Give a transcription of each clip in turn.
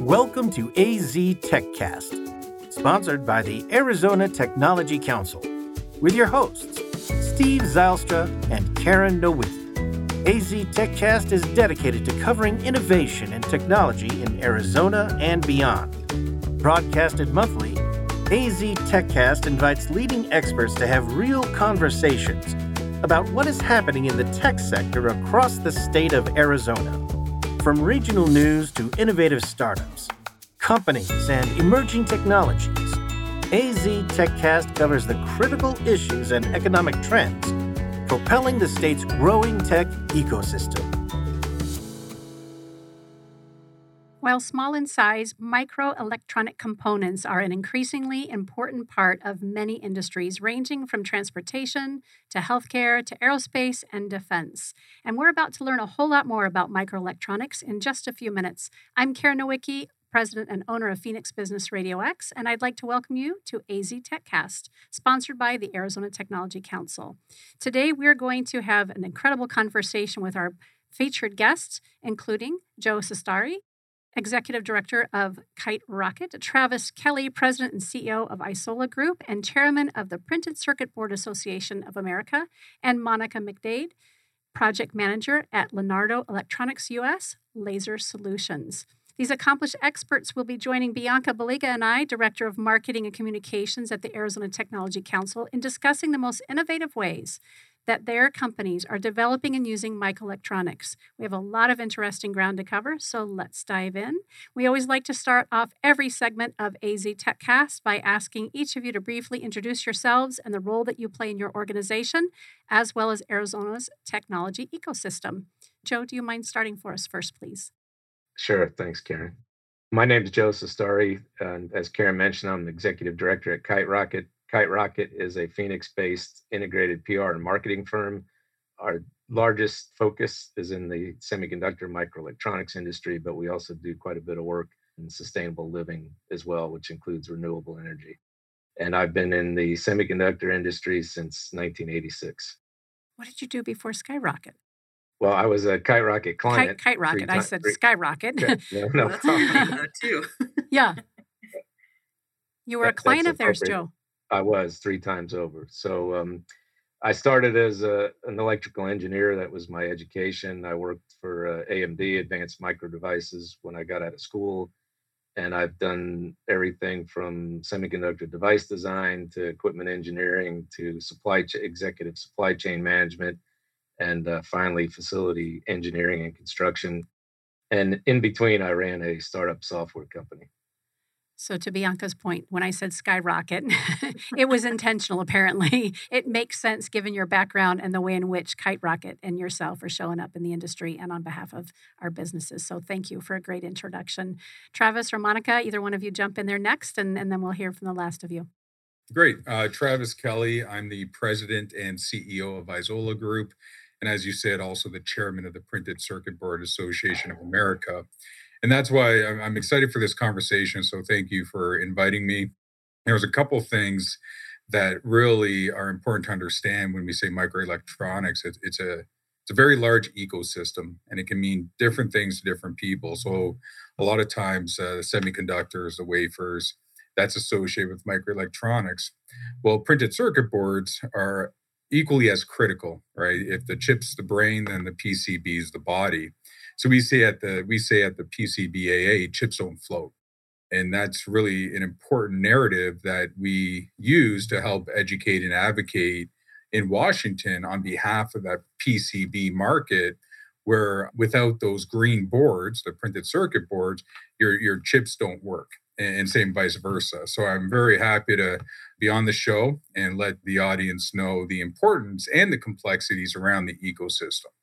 Welcome to AZ TechCast, sponsored by the Arizona Technology Council, with your hosts, Steve Zylstra and Karen Nowicki. AZ TechCast is dedicated to covering innovation and technology in Arizona and beyond. Broadcasted monthly, AZ TechCast invites leading experts to have real conversations about what is happening in the tech sector across the state of Arizona. From regional news to innovative startups, companies, and emerging technologies, AZ TechCast covers the critical issues and economic trends propelling the state's growing tech ecosystem. While small in size, microelectronic components are an increasingly important part of many industries, ranging from transportation to healthcare to aerospace and defense. And we're about to learn a whole lot more about microelectronics in just a few minutes. I'm Karen Nowicki, president and owner of Phoenix Business Radio X, and I'd like to welcome you to AZ TechCast, sponsored by the Arizona Technology Council. Today, we're going to have an incredible conversation with our featured guests, including Joe Cestari, Executive Director of Kiterocket, Travis Kelly, President and CEO of Isola Group, and Chairman of the Printed Circuit Board Association of America, and Monica McDade, Project Manager at Leonardo Electronics US Laser Solutions. These accomplished experts will be joining Bianca Buliga and I, Director of Marketing and Communications at the Arizona Technology Council, in discussing the most innovative ways that their companies are developing and using microelectronics. We have a lot of interesting ground to cover, so let's dive in. We always like to start off every segment of AZ TechCast by asking each of you to briefly introduce yourselves and the role that you play in your organization, as well as Arizona's technology ecosystem. Joe, do you mind starting for us first, please? Sure. Thanks, Karen. My name is Joe Cestari, and as Karen mentioned, I'm the executive director at Kiterocket. Kiterocket is a Phoenix based integrated PR and marketing firm. Our largest focus is in the semiconductor microelectronics industry, but we also do quite a bit of work in sustainable living as well, which includes renewable energy. And I've been in the semiconductor industry since 1986. What did you do before Skyrocket? Well, I was a Kiterocket client. Kite, kite Rocket. I said three, Skyrocket. No, no. Well, that too. yeah. You were that, a client of theirs, Joe. I was three times over. So um, I started as a, an electrical engineer. That was my education. I worked for uh, AMD, Advanced Micro Devices, when I got out of school. And I've done everything from semiconductor device design to equipment engineering to supply ch- executive supply chain management and uh, finally facility engineering and construction. And in between, I ran a startup software company. So, to Bianca's point, when I said skyrocket, it was intentional, apparently. It makes sense given your background and the way in which Kiterocket and yourself are showing up in the industry and on behalf of our businesses. So, thank you for a great introduction. Travis or Monica, either one of you jump in there next, and, and then we'll hear from the last of you. Great. Uh, Travis Kelly, I'm the president and CEO of Isola Group and as you said, also the chairman of the Printed Circuit Board Association of America. And that's why I'm excited for this conversation. So thank you for inviting me. There's a couple things that really are important to understand when we say microelectronics. It's, it's a it's a very large ecosystem, and it can mean different things to different people. So a lot of times, uh, the semiconductors, the wafers, that's associated with microelectronics. Well, printed circuit boards are equally as critical, right? If the chip's the brain, then the PCB is the body. So we say at the we say at the PCBAA, chips don't float. And that's really an important narrative that we use to help educate and advocate in Washington on behalf of that PCB market, where without those green boards, the printed circuit boards, your, your chips don't work and same vice versa. So I'm very happy to be on the show and let the audience know the importance and the complexities around the ecosystem.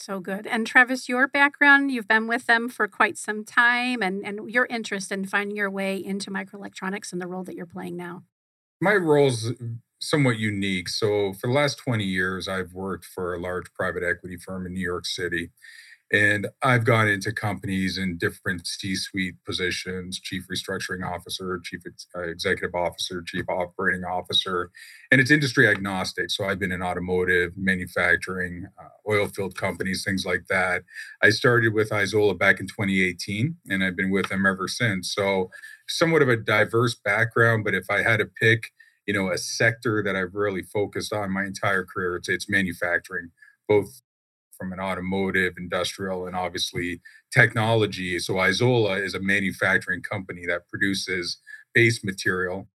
So good. And Travis, your background, you've been with them for quite some time and, and your interest in finding your way into microelectronics and the role that you're playing now. My role's uh, somewhat unique. So for the last 20 years, I've worked for a large private equity firm in New York City And I've gone into companies in different C suite positions chief restructuring officer, chief ex- uh, executive officer, chief operating officer, and it's industry agnostic. So I've been in automotive, manufacturing, uh, oil field companies, things like that. I started with Isola back in 2018, and I've been with them ever since. So somewhat of a diverse background, but if I had to pick, you know, a sector that I've really focused on my entire career, it's, it's manufacturing, both from an automotive, industrial, and obviously technology. So Isola is a manufacturing company that produces base material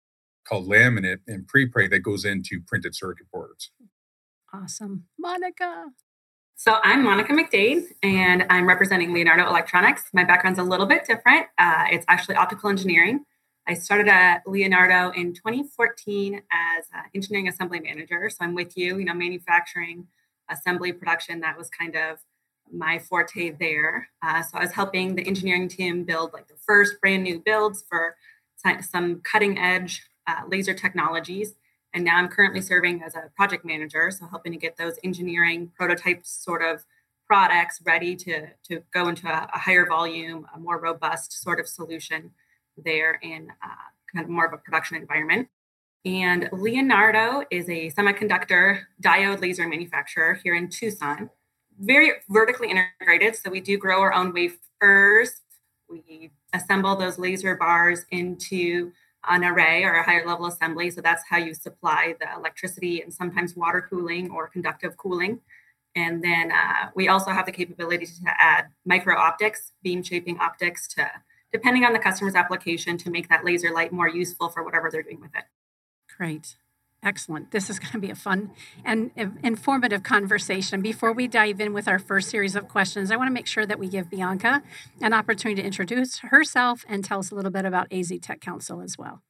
called laminate and prepreg that goes into printed circuit boards. Awesome. Monica. So I'm Monica McDade, and I'm representing Leonardo Electronics. My background's a little bit different. Uh, it's actually optical engineering. I started at Leonardo in 2014 as engineering assembly manager. So I'm with you, you know, manufacturing assembly production. That was kind of my forte there. Uh, so I was helping the engineering team build like the first brand new builds for some cutting edge uh, laser technologies. And now I'm currently serving as a project manager, so helping to get those engineering prototypes sort of products ready to, to go into a, a higher volume, a more robust sort of solution there in uh, kind of more of a production environment. And Leonardo is a semiconductor diode laser manufacturer here in Tucson, very vertically integrated. So we do grow our own wafers. We assemble those laser bars into an array or a higher level assembly. So that's how you supply the electricity and sometimes water cooling or conductive cooling. And then uh, we also have the capability to add micro optics, beam shaping optics to, depending on the customer's application, to make that laser light more useful for whatever they're doing with it. Great. Excellent. This is going to be a fun and informative conversation. Before we dive in with our first series of questions, I want to make sure that we give Bianca an opportunity to introduce herself and tell us a little bit about AZ Tech Council as well.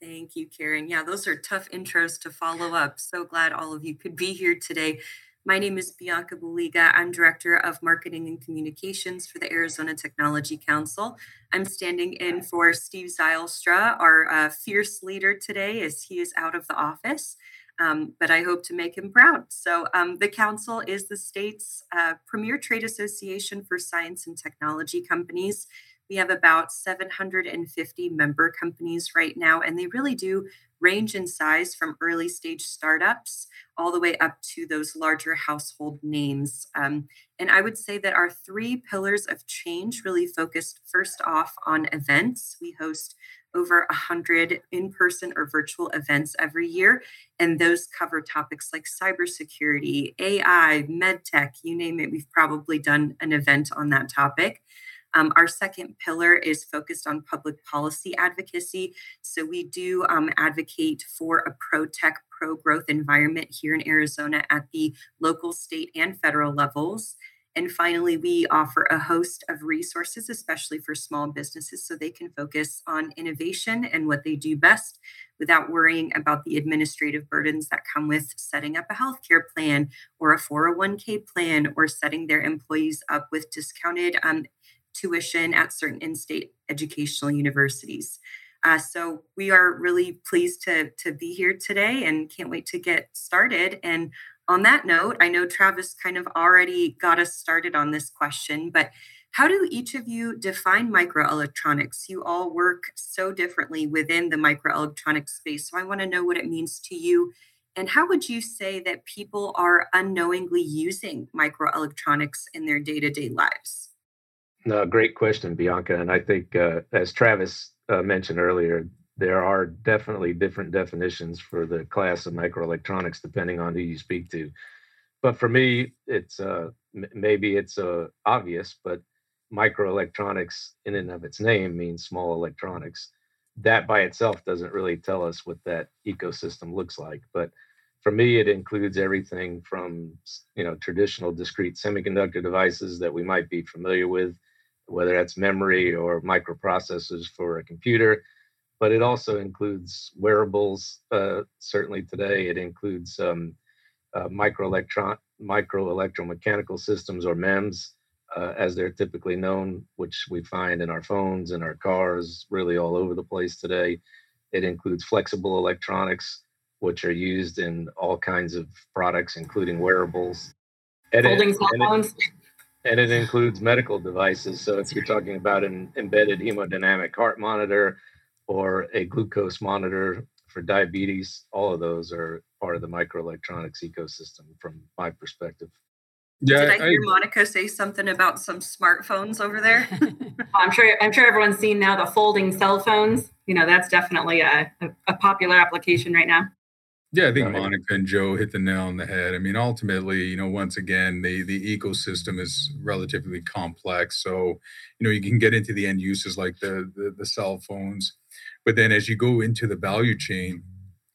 Thank you, Karen. Yeah, those are tough intros to follow up. So glad all of you could be here today. My name is Bianca Buliga. I'm Director of Marketing and Communications for the Arizona Technology Council. I'm standing in for Steve Zylstra, our uh, fierce leader today, as he is out of the office. Um, but I hope to make him proud. So, um, the council is the state's uh, premier trade association for science and technology companies. We have about 750 member companies right now, and they really do range in size from early stage startups all the way up to those larger household names. Um, and I would say that our three pillars of change really focused first off on events. We host over 100 in person or virtual events every year. And those cover topics like cybersecurity, AI, medtech, you name it. We've probably done an event on that topic. Um, our second pillar is focused on public policy advocacy. So we do um, advocate for a pro tech, pro growth environment here in Arizona at the local, state, and federal levels. And finally, we offer a host of resources, especially for small businesses, so they can focus on innovation and what they do best without worrying about the administrative burdens that come with setting up a healthcare plan or a 401k plan or setting their employees up with discounted um, tuition at certain in state educational universities. Uh, so we are really pleased to, to be here today and can't wait to get started. And on that note, I know Travis kind of already got us started on this question, but how do each of you define microelectronics? You all work so differently within the microelectronics space. So I want to know what it means to you. And how would you say that people are unknowingly using microelectronics in their day to day lives? No, great question, Bianca. And I think, uh, as Travis uh, mentioned earlier, there are definitely different definitions for the class of microelectronics depending on who you speak to. But for me, it's uh, m- maybe it's uh, obvious, but microelectronics, in and of its name, means small electronics. That by itself doesn't really tell us what that ecosystem looks like. But for me, it includes everything from you know traditional discrete semiconductor devices that we might be familiar with whether that's memory or microprocessors for a computer. But it also includes wearables. Uh, certainly today, it includes um, uh, microelectron microelectromechanical systems or MEMS, uh, as they're typically known, which we find in our phones and our cars, really all over the place today. It includes flexible electronics, which are used in all kinds of products, including wearables. Folding cell phones. And it includes medical devices. So if you're talking about an embedded hemodynamic heart monitor or a glucose monitor for diabetes, all of those are part of the microelectronics ecosystem from my perspective. Yeah, Did I hear I, Monica say something about some smartphones over there? I'm sure. I'm sure everyone's seen now the folding cell phones. You know, that's definitely a, a, a popular application right now. Yeah, I think Monica and Joe hit the nail on the head. I mean, ultimately, you know, once again, the the ecosystem is relatively complex. So, you know, you can get into the end uses like the, the, the cell phones, but then as you go into the value chain,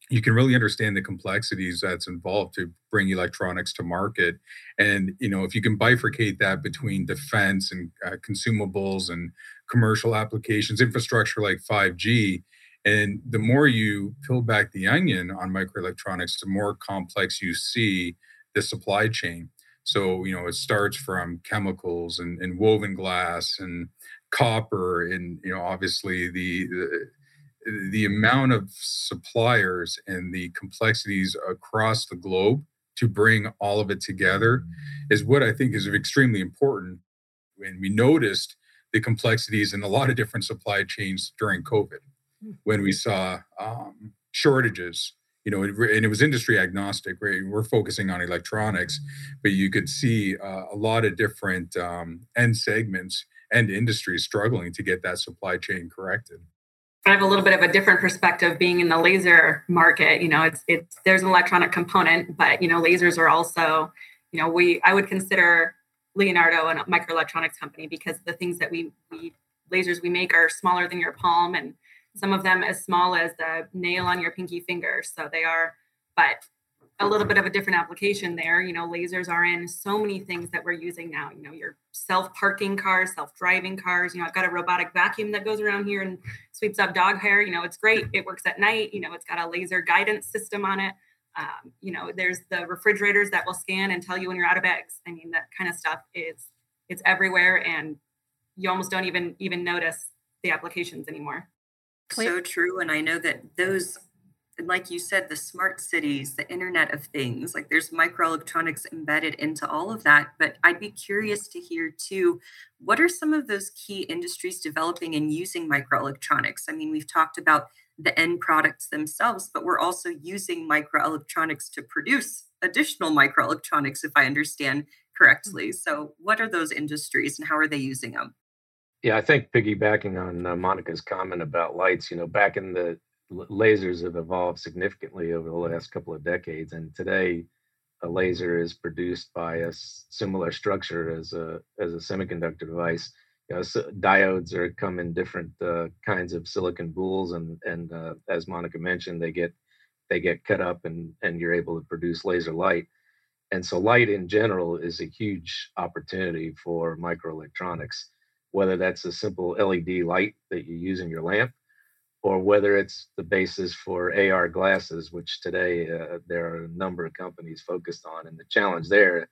you can really understand the complexities that's involved to bring electronics to market. And you know, if you can bifurcate that between defense and uh, consumables and commercial applications, infrastructure like 5G and the more you peel back the onion on microelectronics, the more complex you see the supply chain. So, you know, it starts from chemicals and, and woven glass and copper and, you know, obviously the, the the amount of suppliers and the complexities across the globe to bring all of it together is what I think is extremely important. And we noticed the complexities in a lot of different supply chains during COVID when we saw um, shortages you know and it was industry agnostic right we're focusing on electronics but you could see uh, a lot of different um, end segments and industries struggling to get that supply chain corrected I have a little bit of a different perspective being in the laser market. You know, it's it's there's an electronic component, but you know, lasers are also, you know, we I would consider Leonardo a microelectronics company because the things that we we lasers we make are smaller than your palm and some of them as small as the nail on your pinky finger. So they are, but a little bit of a different application there. You know, lasers are in so many things that we're using now. You know, your self-parking cars, self-driving cars. You know, I've got a robotic vacuum that goes around here and sweeps up dog hair. You know, it's great. It works at night. You know, it's got a laser guidance system on it. Um, you know, there's the refrigerators that will scan and tell you when you're out of eggs. I mean, that kind of stuff is it's everywhere, and you almost don't even even notice the applications anymore. So true. And I know that those, like you said, the smart cities, the Internet of Things, like there's microelectronics embedded into all of that. But I'd be curious to hear too, what are some of those key industries developing and using microelectronics? I mean, we've talked about the end products themselves, but we're also using microelectronics to produce additional microelectronics, if I understand correctly. Mm-hmm. So, what are those industries and how are they using them? Yeah, I think piggybacking on uh, Monica's comment about lights, you know, back in the lasers have evolved significantly over the last couple of decades, and today a laser is produced by a similar structure as a as a semiconductor device. You know, so diodes are come in different uh, kinds of silicon boules, and and uh, as Monica mentioned, they get they get cut up, and and you're able to produce laser light. And so, light in general is a huge opportunity for microelectronics whether that's a simple LED light that you use in your lamp, or whether it's the basis for AR glasses, which today uh, there are a number of companies focused on. And the challenge there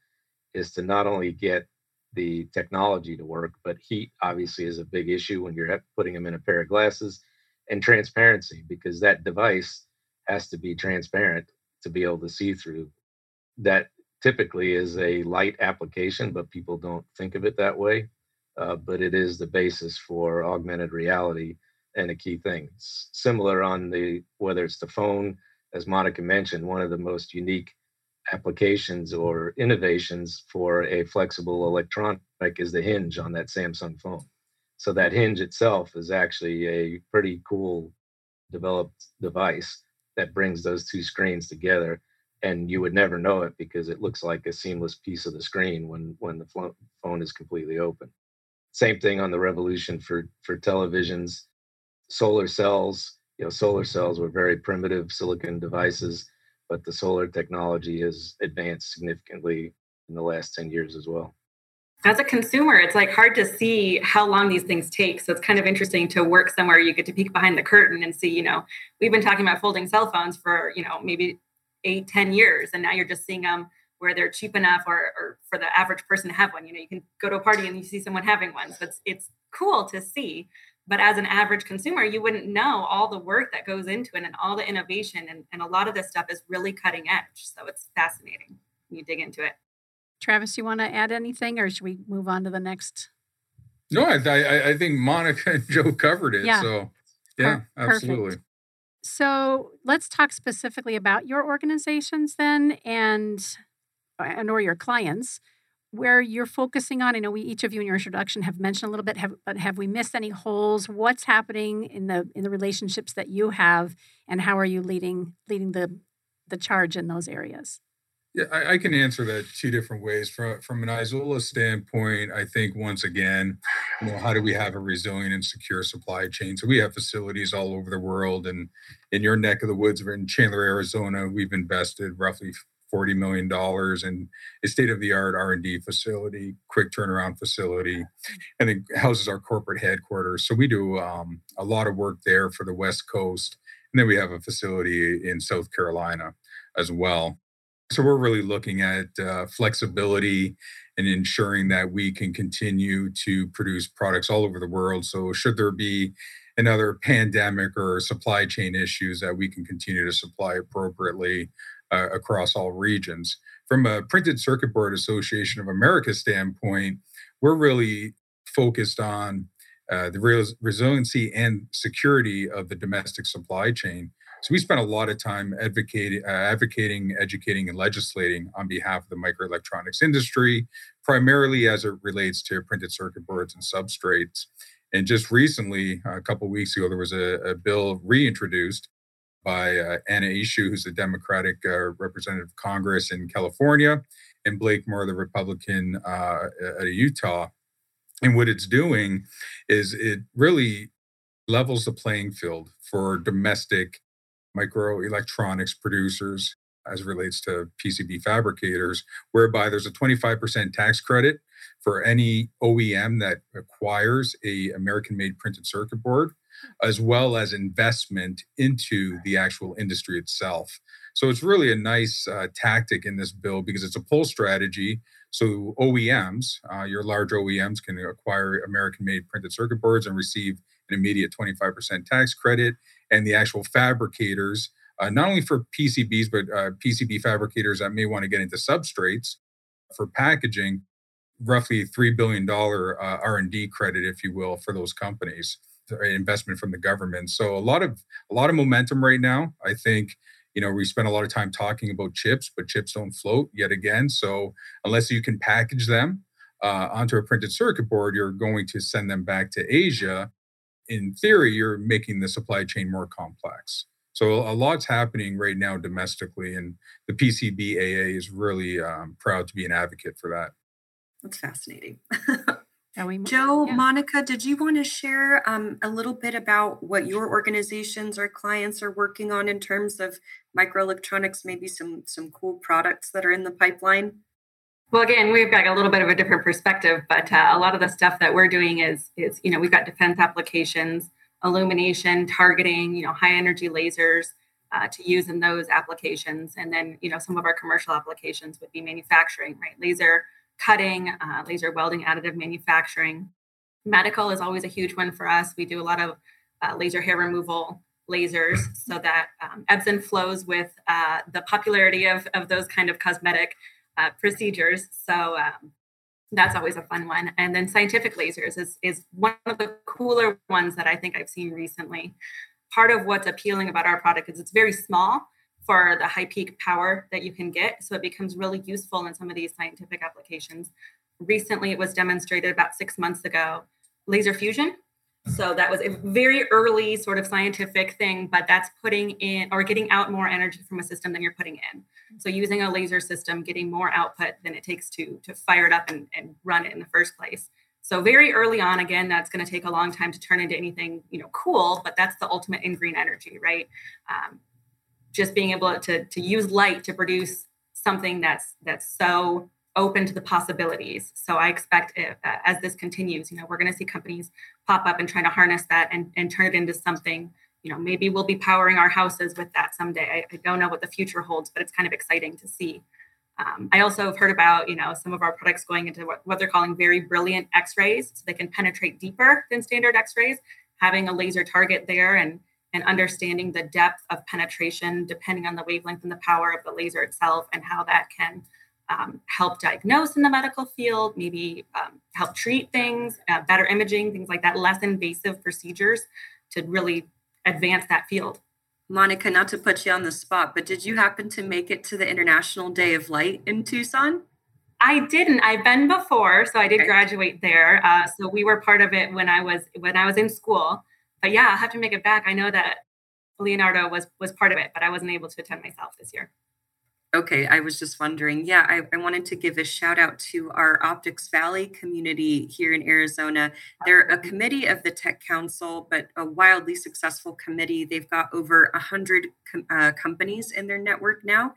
is to not only get the technology to work, but heat obviously is a big issue when you're putting them in a pair of glasses, and transparency because that device has to be transparent to be able to see through. That typically is a light application, but people don't think of it that way uh, but it is the basis for augmented reality and a key thing. It's similar on the whether it's the phone, as Monica mentioned, one of the most unique applications or innovations for a flexible electronic is the hinge on that Samsung phone. So that hinge itself is actually a pretty cool developed device that brings those two screens together and you would never know it because it looks like a seamless piece of the screen when when the phone is completely open same thing on the revolution for for televisions, solar cells. You know, solar cells were very primitive silicon devices, but the solar technology has advanced significantly in the last 10 years as well. As a consumer, it's like hard to see how long these things take. So it's kind of interesting to work somewhere you get to peek behind the curtain and see, you know, we've been talking about folding cell phones for, you know, maybe eight, ten years, and now you're just seeing them where they're cheap enough or, or for the average person to have one. You know, you can go to a party and you see someone having one. So it's it's cool to see. But as an average consumer, you wouldn't know all the work that goes into it and all the innovation. And, and a lot of this stuff is really cutting edge. So it's fascinating when you dig into it. Travis, you want to add anything, or should we move on to the next? No, I I, I think Monica and Joe covered it. Yeah. So yeah, Per- absolutely. So let's talk specifically about your organizations then, and and or your clients where you're focusing on? I know we each of you in your introduction have mentioned a little bit, have, but have we missed any holes? What's happening in the in the relationships that you have, and how are you leading leading the the charge in those areas? Yeah, I, I, can answer that two different ways. From from an Isola standpoint, I think once again, you know, how do we have a resilient and secure supply chain? So we have facilities all over the world, and in your neck of the woods, in Chandler, Arizona, we've invested roughly $40 million in a state-of-the-art R&D facility, quick turnaround facility, and it houses our corporate headquarters. So we do um, a lot of work there for the West Coast. And then we have a facility in South Carolina as well. So we're really looking at uh, flexibility and ensuring that we can continue to produce products all over the world. So should there be another pandemic or supply chain issues that we can continue to supply appropriately uh, across all regions. From a Printed Circuit Board Association of America standpoint, we're really focused on uh, the res- resiliency and security of the domestic supply chain. So we spent a lot of time advocating, uh, advocating, educating, and legislating on behalf of the microelectronics industry, primarily as it relates to printed circuit boards and substrates. And just recently, a couple weeks ago, there was a, a bill reintroduced by uh, Anna Eshoo, who's the Democratic uh, representative of Congress in California, and Blake Moore, the Republican uh, at Utah. And what it's doing is it really levels the playing field for domestic microelectronics producers as relates to PCB fabricators, whereby there's a 25% tax credit for any OEM that acquires a American-made printed circuit board as well as investment into the actual industry itself. So it's really a nice uh, tactic in this bill because it's a pull strategy. So OEMs, uh, your large OEMs, can acquire American-made printed circuit boards and receive an immediate 25% tax credit, and the actual fabricators, uh, not only for PCBs but uh, PCB fabricators that may want to get into substrates for packaging, roughly three billion dollar uh, R&D credit, if you will, for those companies investment from the government. So a lot of a lot of momentum right now. I think you know we spend a lot of time talking about chips, but chips don't float yet again. So unless you can package them uh, onto a printed circuit board, you're going to send them back to Asia. In theory, you're making the supply chain more complex. So a lot's happening right now domestically, and the PCBAA is really um, proud to be an advocate for that. That's fascinating. we, Joe, yeah. Monica, did you want to share um, a little bit about what your organizations or clients are working on in terms of microelectronics? Maybe some some cool products that are in the pipeline. Well, again, we've got a little bit of a different perspective, but uh, a lot of the stuff that we're doing is is you know we've got defense applications, illumination, targeting, you know, high energy lasers. Uh, to use in those applications and then you know some of our commercial applications would be manufacturing right laser cutting, uh, laser welding, additive manufacturing. Medical is always a huge one for us. We do a lot of uh, laser hair removal lasers so that um, ebbs and flows with uh, the popularity of, of those kind of cosmetic uh, procedures. So um, that's always a fun one. And then scientific lasers is, is one of the cooler ones that I think I've seen recently. Part of what's appealing about our product is it's very small, for the high peak power that you can get. So it becomes really useful in some of these scientific applications. Recently, it was demonstrated about six months ago laser fusion. So that was a very early sort of scientific thing, but that's putting in or getting out more energy from a system than you're putting in. So using a laser system, getting more output than it takes to to fire it up and, and run it in the first place. So very early on, again, that's going to take a long time to turn into anything, you know, cool. But that's the ultimate in green energy, right? Um, just being able to, to use light to produce something that's that's so open to the possibilities. So I expect it, uh, as this continues, you know, we're going to see companies pop up and trying to harness that and, and turn it into something. You know, maybe we'll be powering our houses with that someday. I, I don't know what the future holds, but it's kind of exciting to see. Um, I also have heard about, you know, some of our products going into what, what they're calling very brilliant X-rays, so they can penetrate deeper than standard X-rays. Having a laser target there and and understanding the depth of penetration depending on the wavelength and the power of the laser itself and how that can um, help diagnose in the medical field, maybe um, help treat things, uh, better imaging, things like that, less invasive procedures to really advance that field. Monica, not to put you on the spot, but did you happen to make it to the International Day of Light in Tucson? I didn't. I've been before, so I did graduate there. Uh, so we were part of it when I was when I was in school. But yeah, I'll have to make it back. I know that Leonardo was was part of it, but I wasn't able to attend myself this year. Okay, I was just wondering. Yeah, I, I, wanted to give a shout out to our Optics Valley community here in Arizona. They're a committee of the Tech Council, but a wildly successful committee. They've got over 100 com- uh, companies in their network now.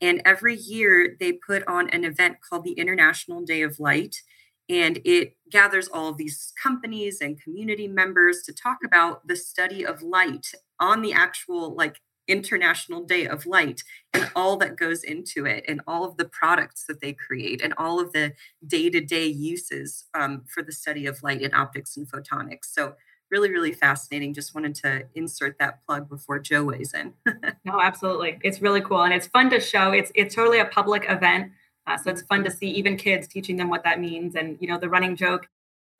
And every year they put on an event called the International Day of Light. And it gathers all of these companies and community members to talk about the study of light on the actual like International Day of Light and all that goes into it, and all of the products that they create, and all of the day to day uses um, for the study of light in optics and photonics. So, really, really fascinating. Just wanted to insert that plug before Joe weighs in. no, absolutely. It's really cool. And it's fun to show. It's, it's totally a public event. Uh, so, it's fun to see even kids teaching them what that means. And, you know, the running joke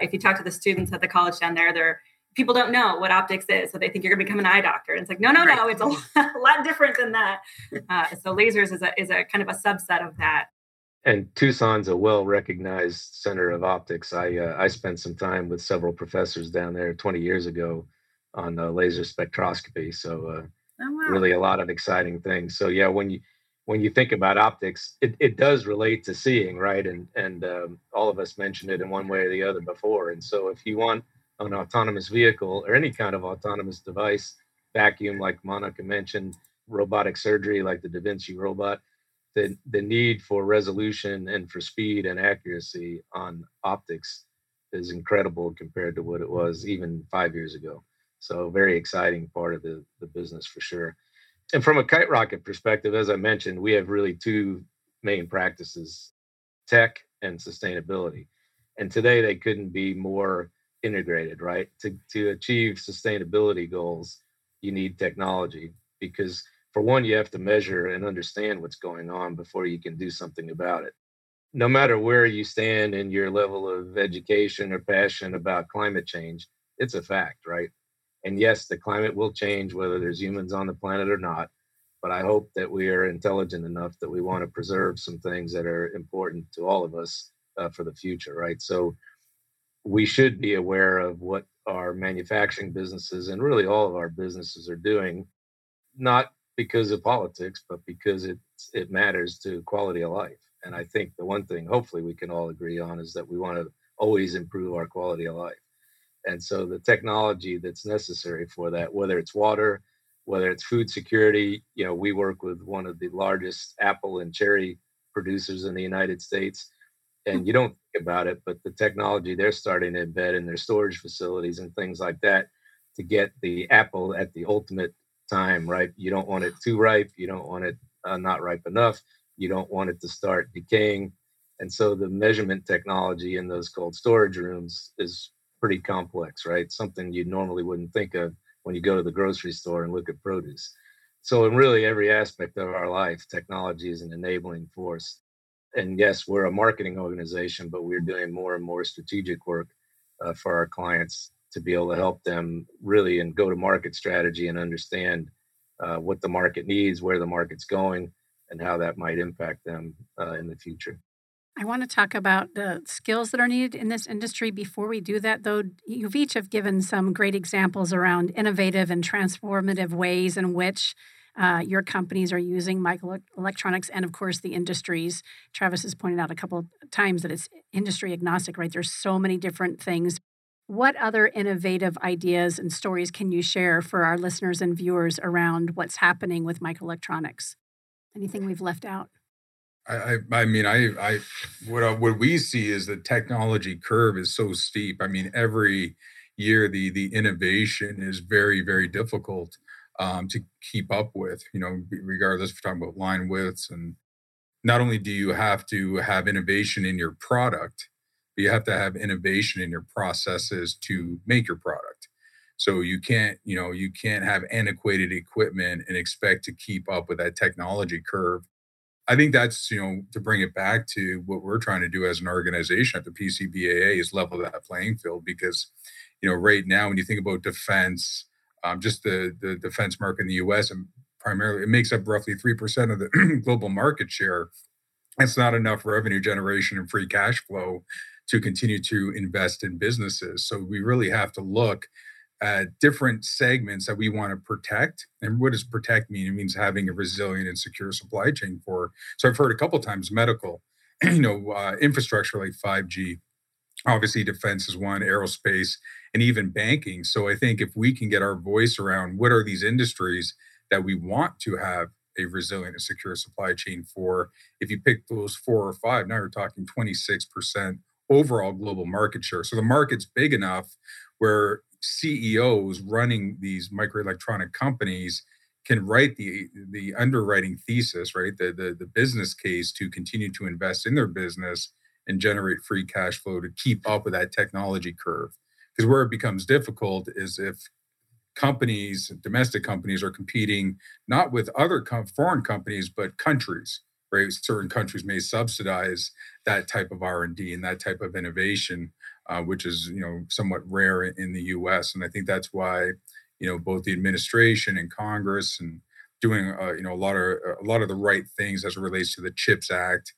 if you talk to the students at the college down there, they're people don't know what optics is, so they think you're going to become an eye doctor. And it's like, no, no, no, it's a lot, different than that. Uh, so lasers is a is a kind of a subset of that. And Tucson's a well recognized center of optics. I uh, I spent some time with several professors down there 20 years ago on uh, laser spectroscopy. So uh, oh, wow. really a lot of exciting things. So yeah, when you when you think about optics, it, it does relate to seeing, right? And and um, all of us mentioned it in one way or the other before. And so if you want an autonomous vehicle or any kind of autonomous device, vacuum like Monica mentioned, robotic surgery like the Da Vinci robot, the, the need for resolution and for speed and accuracy on optics is incredible compared to what it was even five years ago. So very exciting part of the, the business for sure. And from a Kiterocket perspective, as I mentioned, we have really two main practices, tech and sustainability. And today they couldn't be more integrated, right? To to achieve sustainability goals, you need technology because for one, you have to measure and understand what's going on before you can do something about it. No matter where you stand in your level of education or passion about climate change, it's a fact, right? And yes, the climate will change whether there's humans on the planet or not. But I hope that we are intelligent enough that we want to preserve some things that are important to all of us uh, for the future, right? So we should be aware of what our manufacturing businesses and really all of our businesses are doing, not because of politics, but because it it matters to quality of life. And I think the one thing, hopefully, we can all agree on is that we want to always improve our quality of life. And so the technology that's necessary for that, whether it's water, whether it's food security, you know, we work with one of the largest apple and cherry producers in the United States and you don't think about it, but the technology they're starting to embed in their storage facilities and things like that to get the apple at the ultimate time, right? You don't want it too ripe, you don't want it uh, not ripe enough, you don't want it to start decaying. And so the measurement technology in those cold storage rooms is pretty complex, right? Something you normally wouldn't think of when you go to the grocery store and look at produce. So, in really every aspect of our life, technology is an enabling force and yes, we're a marketing organization, but we're doing more and more strategic work uh, for our clients to be able to help them really in go to market strategy and understand uh, what the market needs, where the market's going, and how that might impact them uh, in the future. I want to talk about the skills that are needed in this industry. Before we do that, though, you've each have given some great examples around innovative and transformative ways in which uh, your companies are using microelectronics and, of course, the industries. Travis has pointed out a couple times that it's industry agnostic, right? There's so many different things. What other innovative ideas and stories can you share for our listeners and viewers around what's happening with microelectronics? Anything we've left out? I, I, mean, I, I, what, uh, what we see is the technology curve is so steep. I mean, every year the the innovation is very, very difficult um, to keep up with, you know, regardless if we're talking about line widths. And not only do you have to have innovation in your product, but you have to have innovation in your processes to make your product. So you can't, you know, you can't have antiquated equipment and expect to keep up with that technology curve. I think that's, you know, to bring it back to what we're trying to do as an organization at the PCBAA is level that playing field because, you know, right now when you think about defense, um, just the the defense market in the U.S. and primarily it makes up roughly three percent of the global market share. It's not enough revenue generation and free cash flow to continue to invest in businesses. So we really have to look at different segments that we want to protect. And what does protect mean? It means having a resilient and secure supply chain for. So I've heard a couple times medical, you know, uh, infrastructure like 5G. Obviously, defense is one, aerospace, and even banking. So I think if we can get our voice around what are these industries that we want to have a resilient and secure supply chain for, if you pick those four or five, now you're talking 26% overall global market share. So the market's big enough where CEOs running these microelectronic companies can write the the underwriting thesis, right? The, the the business case to continue to invest in their business and generate free cash flow to keep up with that technology curve. Because where it becomes difficult is if companies, domestic companies, are competing not with other com- foreign companies but countries right? Certain countries may subsidize that type of R&D and that type of innovation, uh, which is, you know, somewhat rare in the U.S. And I think that's why, you know, both the administration and Congress and doing, uh, you know, a lot of a lot of the right things as it relates to the CHIPS Act.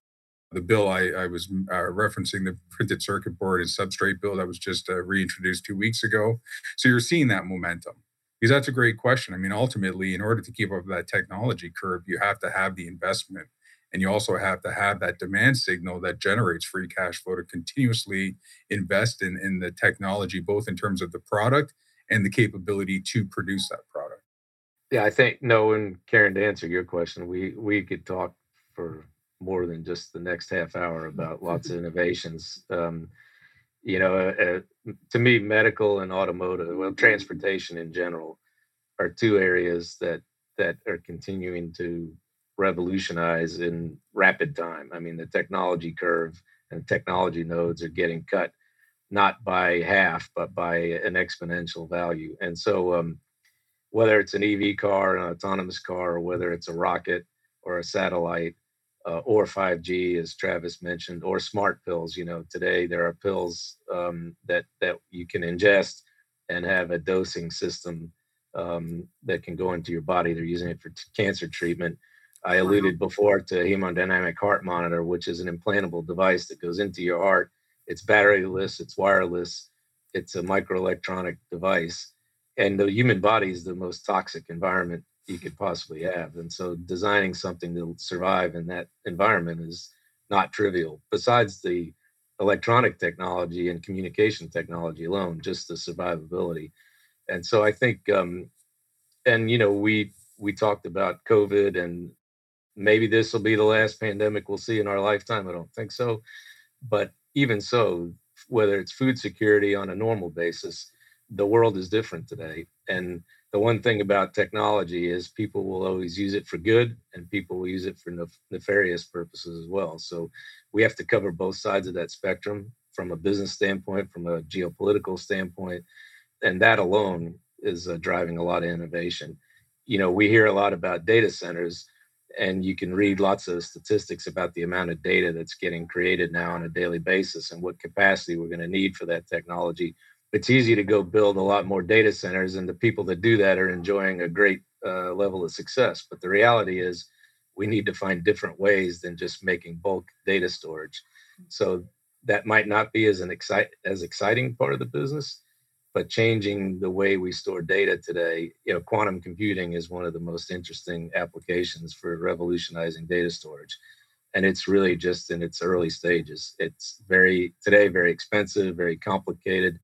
The bill I, I was uh, referencing, the printed circuit board and substrate bill that was just uh, reintroduced two weeks ago. So you're seeing that momentum because that's a great question. I mean, ultimately, in order to keep up with that technology curve, you have to have the investment and you also have to have that demand signal that generates free cash flow to continuously invest in, in the technology, both in terms of the product and the capability to produce that product. Yeah, I think no, and Karen, to answer your question, we we could talk for more than just the next half hour about lots of innovations. Um, you know, uh, uh, to me, medical and automotive, well, transportation in general, are two areas that that are continuing to revolutionize in rapid time. I mean, the technology curve and technology nodes are getting cut not by half, but by an exponential value. And so, um, whether it's an EV car, an autonomous car, or whether it's a rocket or a satellite, uh, or 5G, as Travis mentioned, or smart pills. You know, today there are pills um, that that you can ingest and have a dosing system um, that can go into your body. They're using it for t- cancer treatment. I alluded before to hemodynamic heart monitor, which is an implantable device that goes into your heart. It's batteryless, it's wireless, it's a microelectronic device. And the human body is the most toxic environment you could possibly have. And so designing something to survive in that environment is not trivial. Besides the electronic technology and communication technology alone, just the survivability. And so I think, um, and you know, we we talked about COVID and maybe this will be the last pandemic we'll see in our lifetime. I don't think so. But even so, whether it's food security on a normal basis, the world is different today. And the one thing about technology is people will always use it for good and people will use it for nef- nefarious purposes as well. So we have to cover both sides of that spectrum from a business standpoint, from a geopolitical standpoint. And that alone is uh, driving a lot of innovation. You know, we hear a lot about data centers and you can read lots of statistics about the amount of data that's getting created now on a daily basis and what capacity we're going to need for that technology. It's easy to go build a lot more data centers, and the people that do that are enjoying a great uh, level of success. But the reality is, we need to find different ways than just making bulk data storage. So that might not be as an excite as exciting part of the business, but changing the way we store data today you know quantum computing is one of the most interesting applications for revolutionizing data storage. And it's really just in its early stages. It's very today very expensive very complicated.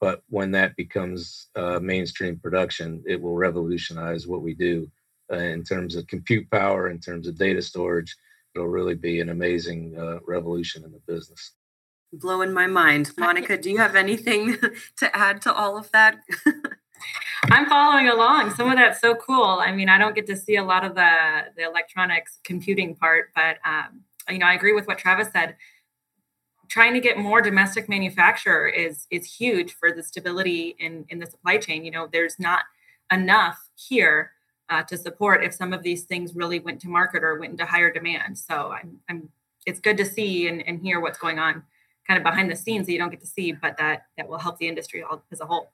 But when that becomes uh, mainstream production it will revolutionize what we do uh, in terms of compute power in terms of data storage. It'll really be an amazing uh, revolution in the business blowing my mind. Monica, do you have anything to add to all of that? I'm following along. Some of that's so cool. I mean, I don't get to see a lot of the the electronics computing part, but um, you know, I agree with what Travis said. Trying to get more domestic manufacture is is huge for the stability in in the supply chain. You know, there's not enough here uh, to support if some of these things really went to market or went into higher demand. So I'm, I'm it's good to see and, and hear what's going on kind of behind the scenes that you don't get to see, but that that will help the industry all, as a whole.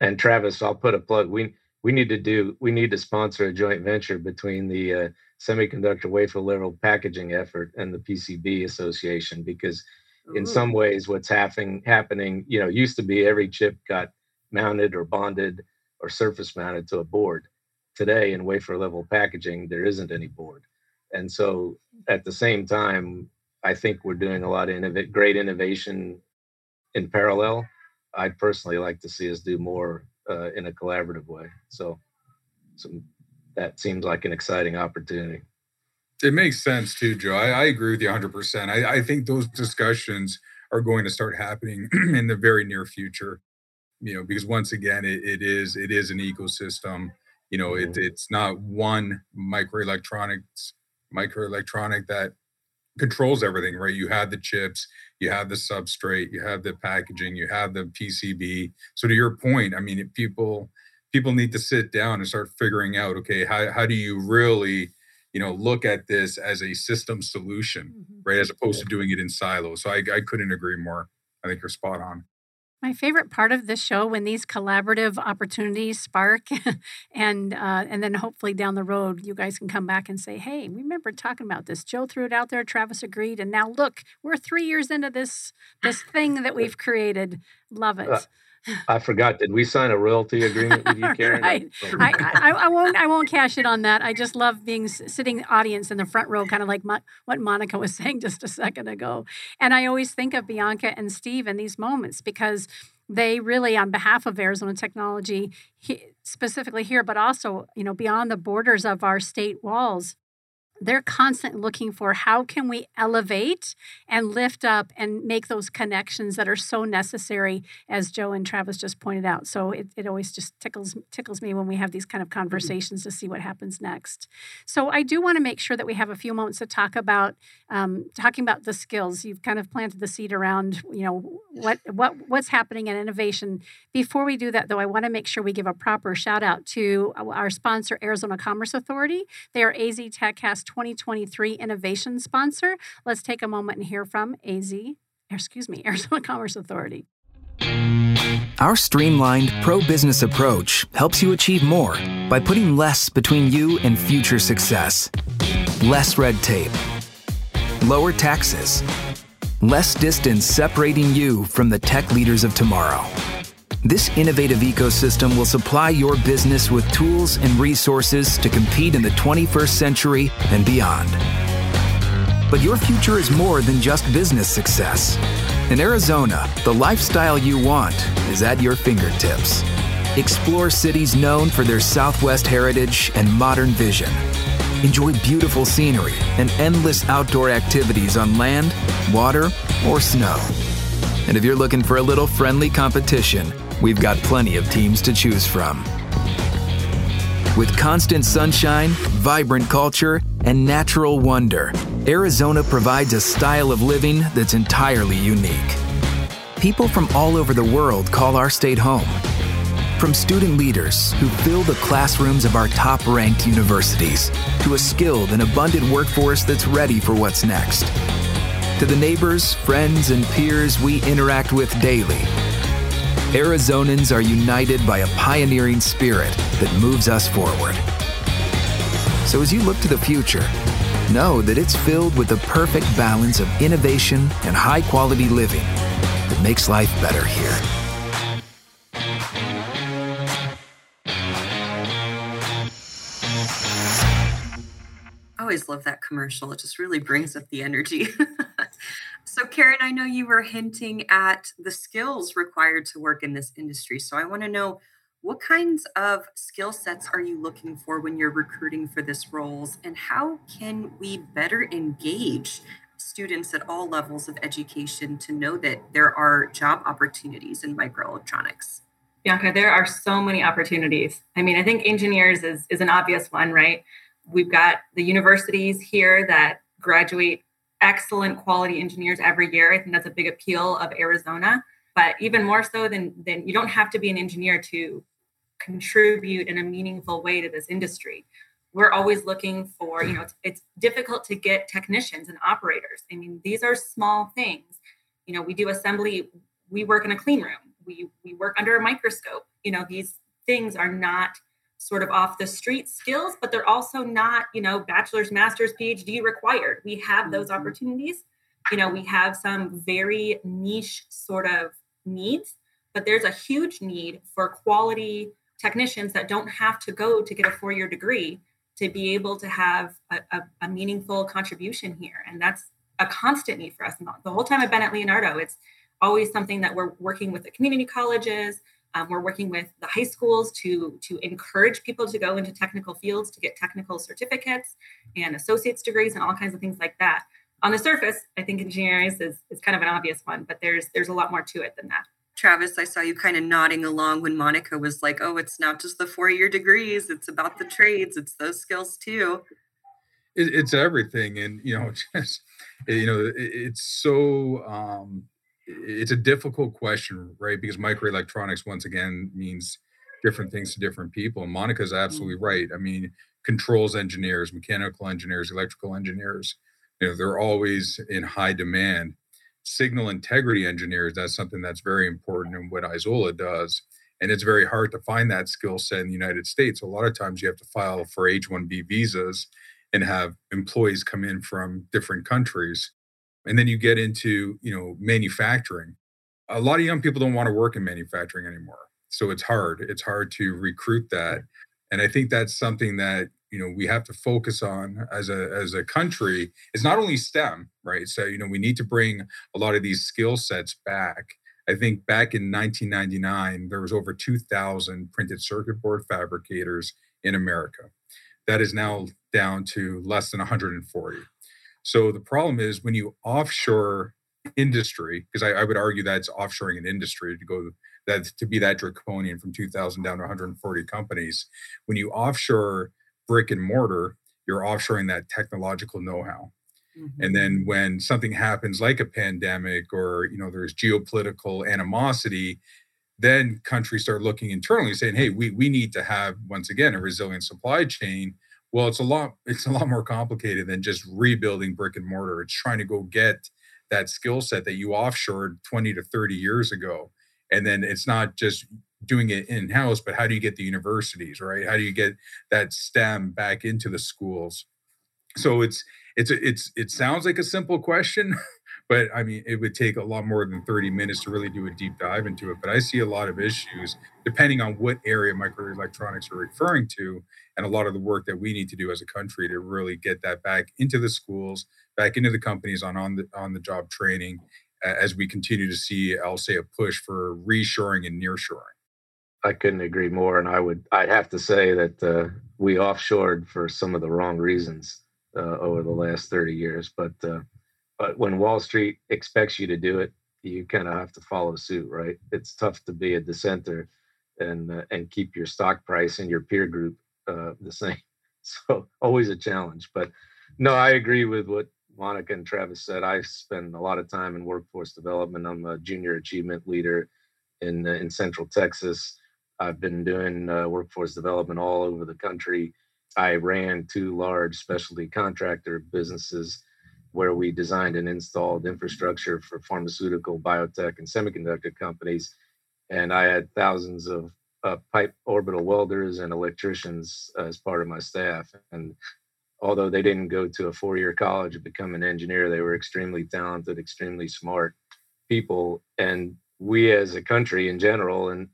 And Travis, I'll put a plug. We we need to do we need to sponsor a joint venture between the uh, semiconductor wafer level packaging effort and the PCB Association because Ooh. in some ways what's happening happening you know used to be every chip got mounted or bonded or surface mounted to a board today in wafer level packaging there isn't any board and so at the same time i think we're doing a lot of innov- great innovation in parallel. I'd personally like to see us do more uh, in a collaborative way. So, so that seems like an exciting opportunity. It makes sense too joe. I, I agree with you 100% I, I think those discussions are going to start happening in the very near future you know because once again it, it is it is an ecosystem. You know mm-hmm. it's not one microelectronics microelectronic that controls everything right? You have the chips you have the substrate you have the packaging you have the pcb so to your point i mean people people need to sit down and start figuring out okay how, how do you really you know look at this as a system solution mm-hmm. right? As opposed to doing it in silos. So I, I couldn't agree more. I think you're spot on my favorite part of this show when these collaborative opportunities spark, and uh, and then hopefully down the road you guys can come back and say, "Hey, we remember talking about this? Joe threw it out there, Travis agreed, and now look, we're three years into this this thing that we've created. Love it." I forgot. Did we sign a royalty agreement with you, Karen? right. I, I, I, won't. I won't cash it on that. I just love being sitting audience in the front row, kind of like Mo- what Monica was saying just a second ago. And I always think of Bianca and Steve in these moments because they really, on behalf of Arizona Technology, he, specifically here, but also you know beyond the borders of our state walls, they're constantly looking for how can we elevate and lift up and make those connections that are so necessary as joe and travis just pointed out. So it, it always just tickles tickles me when we have these kind of conversations to see what happens next. So i do want to make sure that we have a few moments to talk about um, talking about the skills. You've kind of planted the seed around you know what what what's happening in innovation. Before we do that though i want to make sure we give a proper shout out to our sponsor arizona commerce authority. They are az techcast 2023 innovation sponsor. Let's take a moment and hear from AZ, excuse me, Arizona Commerce Authority. Our streamlined pro business approach helps you achieve more by putting less between you and future success. Less red tape, lower taxes, less distance separating you from the tech leaders of tomorrow. This innovative ecosystem will supply your business with tools and resources to compete in the 21st century and beyond. But your future is more than just business success. In Arizona, the lifestyle you want is at your fingertips. Explore cities known for their Southwest heritage and modern vision. Enjoy beautiful scenery and endless outdoor activities on land, water, or snow. And if you're looking for a little friendly competition, we've got plenty of teams to choose from. With constant sunshine, vibrant culture, and natural wonder, Arizona provides a style of living that's entirely unique. People from all over the world call our state home. From student leaders who fill the classrooms of our top ranked universities to a skilled and abundant workforce that's ready for what's next. To the neighbors, friends, and peers we interact with daily Arizonans are united by a pioneering spirit that moves us forward. So as you look to the future, know that it's filled with the perfect balance of innovation and high quality living that makes life better here. I always love that commercial. It just really brings up the energy. So, Karen, I know you were hinting at the skills required to work in this industry. So, I want to know what kinds of skill sets are you looking for when you're recruiting for this roles, and how can we better engage students at all levels of education to know that there are job opportunities in microelectronics? Bianca, there are so many opportunities. I mean, I think engineers is, is an obvious one, right? We've got the universities here that graduate excellent quality engineers every year. I think that's a big appeal of Arizona. But even more so than than you don't have to be an engineer to contribute in a meaningful way to this industry. We're always looking for you know it's, it's difficult to get technicians and operators. I mean these are small things. You know we do assembly we work in a clean room. We we work under a microscope. You know these things are not sort of off the street skills but they're also not you know bachelor's master's phd required. We have those mm-hmm. opportunities. You know we have some very niche sort of needs but there's a huge need for quality technicians that don't have to go to get a four-year degree to be able to have a, a, a meaningful contribution here. And that's a constant need for us. The whole time i've been at leonardo it's always something that we're working with the community colleges um, we're working with the high schools to to encourage people to go into technical fields to get technical certificates and associate's degrees and all kinds of things like that on the surface i think engineering is, is kind of an obvious one but there's there's a lot more to it than that Travis, I saw you kind of nodding along when Monica was like, "Oh, it's not just the four-year degrees; it's about the trades. It's those skills too." It, it's everything, and you know, just you know, it, it's so um, it's a difficult question, right? Because microelectronics, once again, means different things to different people. And Monica's absolutely mm-hmm. right. I mean, controls engineers, mechanical engineers, electrical engineers, you know, they're always in high demand signal integrity engineers, that's something that's very important in what Isola does. And it's very hard to find that skill set in the United States. A lot of times you have to file for H 1B visas and have employees come in from different countries. And then you get into, you know, manufacturing. A lot of young people don't want to work in manufacturing anymore. So it's hard. It's hard to recruit that. And I think that's something that you know we have to focus on as a as a country it's not only STEM, right? So you know we need to bring a lot of these skill sets back. I think back in 1999 there was over 2,000 printed circuit board fabricators in America. That is now down to less than 140. So the problem is when you offshore industry, because I, I, would argue that's offshoring an industry to go that to be that draconian from 2,000 down to 140 companies. When you offshore brick and mortar, you're offshoring that technological know-how. Mm-hmm. And then when something happens like a pandemic or you know there's geopolitical animosity, then countries start looking internally saying, hey, we we need to have once again a resilient supply chain. Well, it's a lot, it's a lot more complicated than just rebuilding brick and mortar. It's trying to go get that skill set that you offshored 20 to 30 years ago. And then it's not just doing it in house, but how do you get the universities, right? How do you get that STEM back into the schools? So it's it's it's it sounds like a simple question, but I mean it would take a lot more than 30 minutes to really do a deep dive into it. But I see a lot of issues depending on what area microelectronics are referring to, and a lot of the work that we need to do as a country to really get that back into the schools, back into the companies on on the on the job training as we continue to see, I'll say, a push for reshoring and nearshoring. I couldn't agree more, and I would I'd have to say that uh, we offshored for some of the wrong reasons uh, over the last thirty years. But uh, but when Wall Street expects you to do it, you kind of have to follow suit, right? It's tough to be a dissenter and uh, and keep your stock price and your peer group uh, the same. So always a challenge. But no, I agree with what Monica and Travis said. I spend a lot of time in workforce development. I'm a junior achievement leader in uh, in Central Texas I've been doing uh, workforce development all over the country. I ran two large specialty contractor businesses where we designed and installed infrastructure for pharmaceutical, biotech, and semiconductor companies. And I had thousands of uh, pipe orbital welders and electricians as part of my staff. And although they didn't go to a four year college to become an engineer, they were extremely talented, extremely smart people. And we as a country in general, and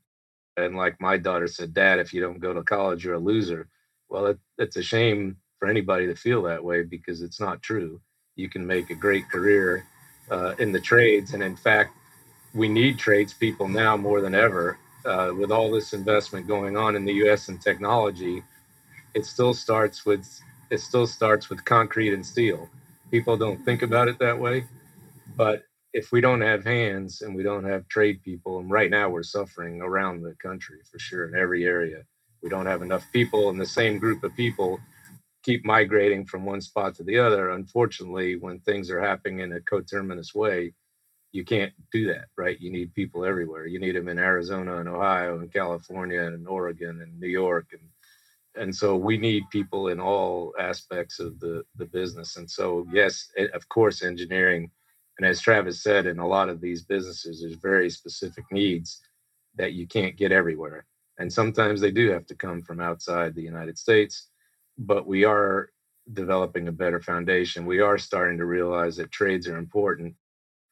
and like my daughter said, Dad, if you don't go to college, you're a loser. Well, it, it's a shame for anybody to feel that way because it's not true. You can make a great career uh, in the trades. And in fact, we need tradespeople now more than ever. Uh, with all this investment going on in the U.S. in technology, it still starts with it still starts with concrete and steel. People don't think about it that way, but if we don't have hands and we don't have trade people, and right now we're suffering around the country for sure in every area. We don't have enough people, and the same group of people keep migrating from one spot to the other. Unfortunately, when things are happening in a coterminous way, you can't do that, right? You need people everywhere. You need them in Arizona and Ohio and California and Oregon and New York and and so we need people in all aspects of the the business. And so yes, it, of course, engineering, and as Travis said, in a lot of these businesses, there's very specific needs that you can't get everywhere, and sometimes they do have to come from outside the United States. But we are developing a better foundation. We are starting to realize that trades are important.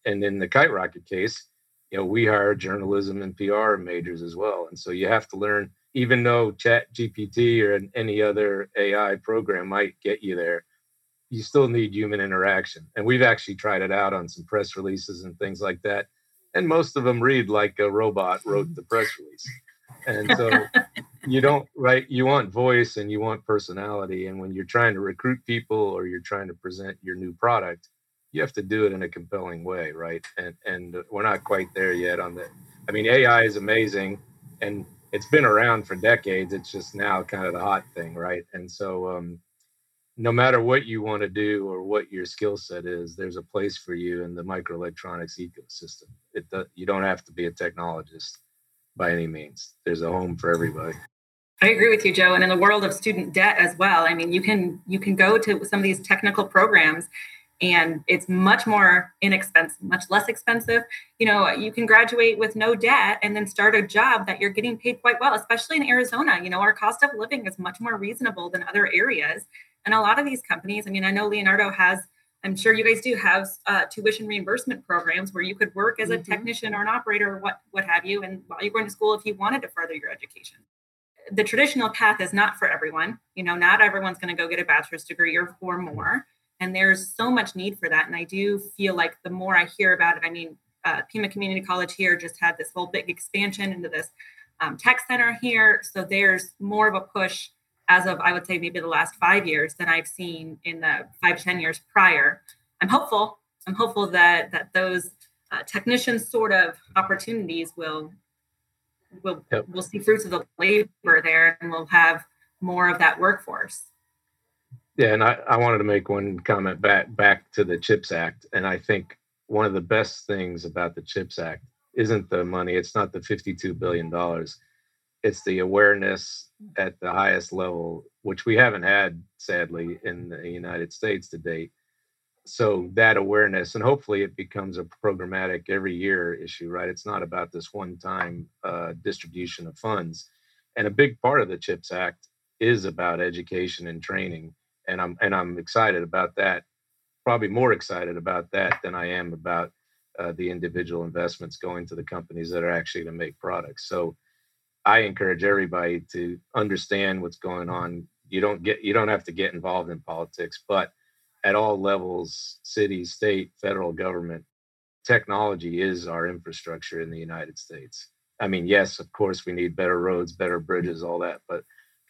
And in the Kiterocket case you know we hire journalism and pr majors as well. And so you have to learn even though chat gpt or any other ai program might get you there you still need human interaction. And we've actually tried it out on some press releases and things like that. And most of them read like a robot wrote mm. the press release and so you don't right you want voice and you want personality and when you're trying to recruit people or you're trying to present your new product you have to do it in a compelling way, right? And and we're not quite there yet on the. I mean, AI is amazing, and it's been around for decades. It's just now kind of the hot thing, right? And so, um, no matter what you want to do or what your skill set is, there's a place for you in the microelectronics ecosystem. It you don't have to be a technologist by any means. There's a home for everybody. I agree with you, Joe. And in the world of student debt as well, I mean, you can you can go to some of these technical programs and it's much more inexpensive, much less expensive. You know, you can graduate with no debt and then start a job that you're getting paid quite well, especially in Arizona. You know, our cost of living is much more reasonable than other areas. And a lot of these companies, I mean, I know Leonardo has, I'm sure you guys do have uh, tuition reimbursement programs where you could work as a mm-hmm. technician or an operator or what, what have you. And while you're going to school, if you wanted to further your education the traditional path is not for everyone. You know, not everyone's going to go get a bachelor's degree or, or more. And there's so much need for that. And I do feel like the more I hear about it, I mean, uh, Pima Community College here just had this whole big expansion into this um, tech center here. So there's more of a push as of, I would say, maybe the last five years than I've seen in the five ten years prior. I'm hopeful. I'm hopeful that that those uh, technician sort of opportunities will will yep. we'll see fruits of the labor there, and we'll have more of that workforce. Yeah, and I, I wanted to make one comment back back to the CHIPS Act, and I think one of the best things about the CHIPS Act isn't the money. It's not the fifty-two billion dollars. It's the awareness at the highest level, which we haven't had, sadly, in the United States to date. So that awareness, and hopefully, it becomes a programmatic every year issue. Right? It's not about this one-time uh, distribution of funds, and a big part of the CHIPS Act is about education and training and I'm and I'm excited about that. Probably more excited about that than I am about uh, the individual investments going to the companies that are actually going to make products. So I encourage everybody to understand what's going mm-hmm. on. You don't get you don't have to get involved in politics, but at all levels, city, state, federal government, technology is our infrastructure in the United States. I mean, yes, of course we need better roads, better mm-hmm. bridges, all that, but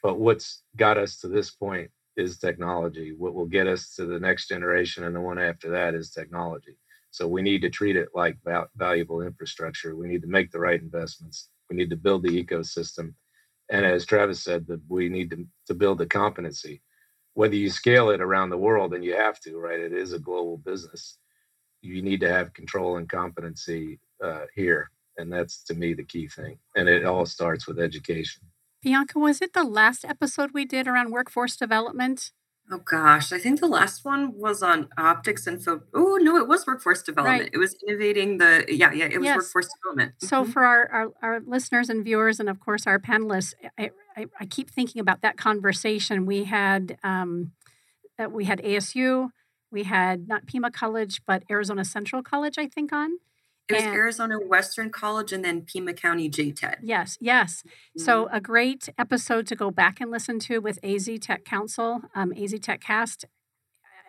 but what's got us to this point is technology. What will get us to the next generation and the one after that is technology. So we need to treat it like valuable infrastructure. We need to make the right investments. We need to build the ecosystem. And as Travis said, that we need to, to build the competency. Whether you scale it around the world, and you have to, right? It is a global business. You need to have control and competency uh, here. And that's to me the key thing. And it all starts with education. Bianca, was it the last episode we did around workforce development? Oh gosh, I think the last one was on optics and so. Oh no, it was workforce development. Right. It was innovating the yeah yeah. It was yes. workforce development. So mm-hmm. for our, our, our listeners and viewers, and of course our panelists, I, I, I keep thinking about that conversation we had. Um, that we had ASU, we had not Pima College, but Arizona Central College, I think on. It was and, Arizona Western College and then Pima County JTED. Yes, yes. Mm-hmm. So a great episode to go back and listen to with AZ Tech Council, um, AZ Tech Cast.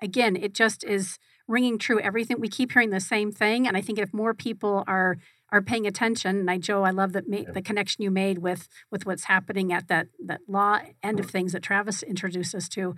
Again, it just is ringing true. Everything we keep hearing the same thing, and I think if more people are are paying attention, and I, Joe, I love that ma- the connection you made with with what's happening at that that law end of things that Travis introduced us to,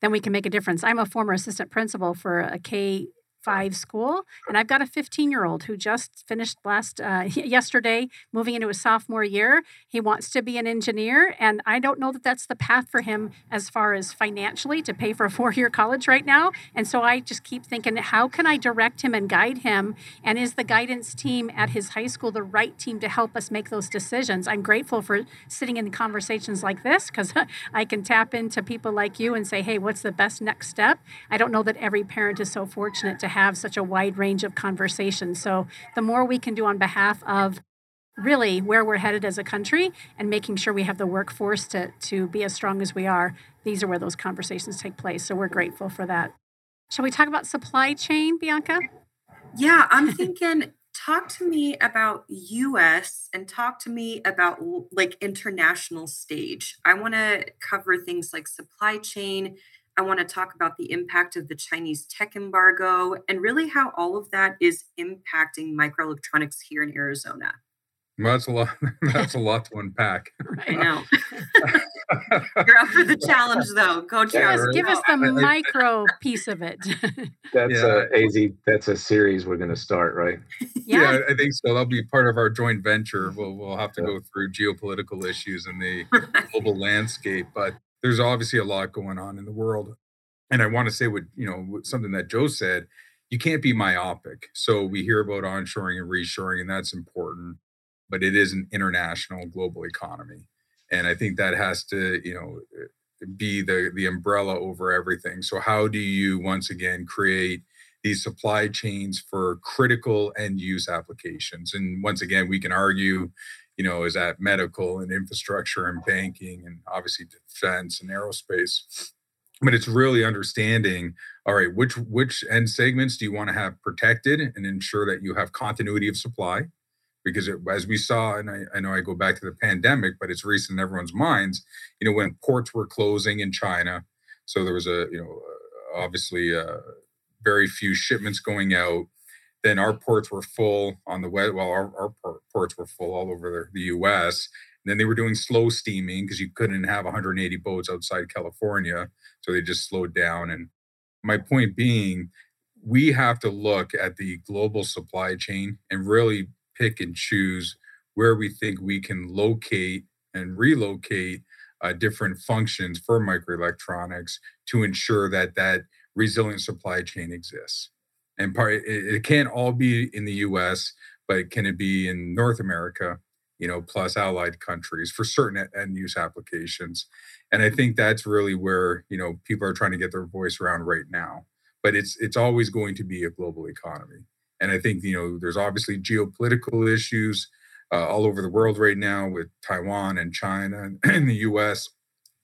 then we can make a difference. I'm a former assistant principal for a K five school and i've got a 15 year old who just finished last uh, yesterday moving into his sophomore year. He wants to be an engineer and i don't know that that's the path for him as far as financially to pay for a four year college right now and so i just keep thinking how can i direct him and guide him and is the guidance team at his high school the right team to help us make those decisions? I'm grateful for sitting in conversations like this because i can tap into people like you and say hey what's the best next step? I don't know that every parent is so fortunate to have such a wide range of conversations. So the more we can do on behalf of really where we're headed as a country and making sure we have the workforce to, to be as strong as we are, these are where those conversations take place. So we're grateful for that. Shall we talk about supply chain, Bianca? Yeah, I'm thinking talk to me about US and talk to me about like international stage. I want to cover things like supply chain, I want to talk about the impact of the Chinese tech embargo and really how all of that is impacting microelectronics here in Arizona. Well, that's a lot. That's a lot to unpack. I know. You're up for the challenge, though. Go, give us, give us the micro piece of it. that's yeah. a AZ. That's a series we're going to start, right? Yeah. yeah. I think so. That'll be part of our joint venture. We'll we'll have to go through geopolitical issues and the global landscape, but there's obviously a lot going on in the world. And I want to say what, you know, something that Joe said, you can't be myopic. So we hear about onshoring and reshoring, and that's important, but it is an international global economy. And I think that has to, you know, eh, be the the umbrella over everything. So how do you once again create these supply chains for critical end use applications? And once again, we can argue you know, is that medical and infrastructure and banking and obviously defense and aerospace. But it's really understanding, all right, which which end segments do you want to have protected and ensure that you have continuity of supply? Because it, as we saw, and I, I know I go back to the pandemic, but it's recent in everyone's minds, you know, when ports were closing in China, so there was a, you know, obviously uh, very few shipments going out then our ports were full on the west. Well, our, our ports were full all over the, U.S. And then they were doing slow steaming because you couldn't have 180 boats outside California, so they just slowed down. And my point being, we have to look at the global supply chain and really pick and choose where we think we can locate and relocate uh, different functions for microelectronics to ensure that that resilient supply chain exists and part it, it can't all be in the US, but can it be in North America, you know, plus allied countries for certain end use applications? And I think that's really where, you know, people are trying to get their voice around right now. But it's it's always going to be a global economy. And I think, you know, there's obviously geopolitical issues uh, all over the world right now with Taiwan and China and the US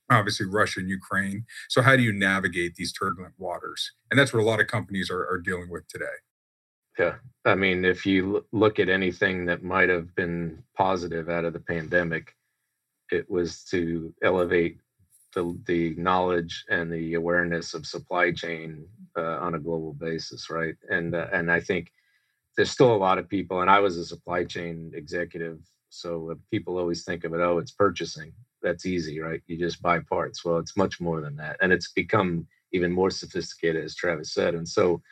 obviously Russia and Ukraine. So how do you navigate these turbulent waters? And that's what a lot of companies are, are dealing with today. Yeah. I mean, if you look at anything that might have been positive out of the pandemic, it was to elevate the, the knowledge and the awareness of supply chain uh, on a global basis, right? And uh, and I think there's still a lot of people, and I was a supply chain executive, so uh, people always think of it, oh, it's purchasing, that's easy, right? You just buy parts. Well, it's much more than that. And it's become even more sophisticated, as Travis said. And so,